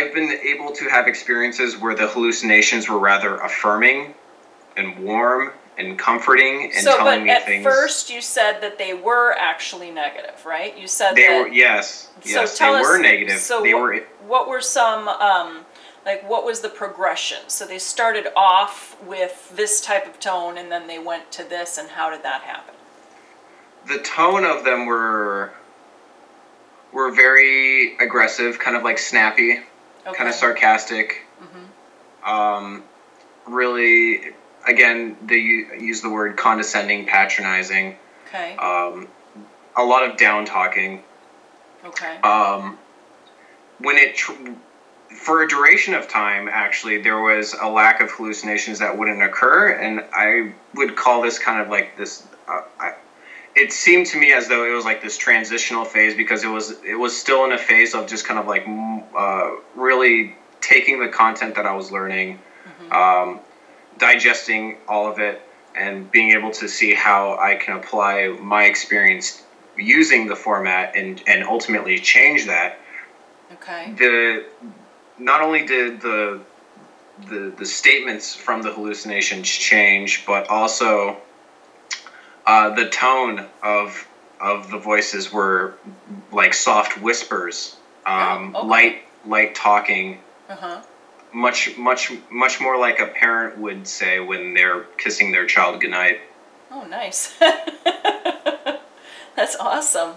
I've been able to have experiences where the hallucinations were rather affirming and warm and comforting and so, telling but me at things. first you said that they were actually negative, right? You said they that. were yes, so yes, they us, were negative. So they what, were what were some um, like what was the progression? So they started off with this type of tone, and then they went to this, and how did that happen? the tone of them were were very aggressive, kind of like snappy, Okay. kind of sarcastic. Um, really, again, they use the word condescending, patronizing. Okay. Um, a lot of down talking. Okay. Um, when it tr- for a duration of time, actually, there was a lack of hallucinations that wouldn't occur, and I would call this kind of like this. Uh, I, it seemed to me as though it was like this transitional phase because it was it was still in a phase of just kind of like uh, really taking the content that I was learning, um, digesting all of it, and being able to see how I can apply my experience using the format and and ultimately change that Okay. the not only did the the the statements from the hallucinations change, but also uh, the tone of of the voices were like soft whispers, um, Oh, okay. light light talking, Uh huh. much much much more like a parent would say when they're kissing their child goodnight. Oh, nice. That's awesome.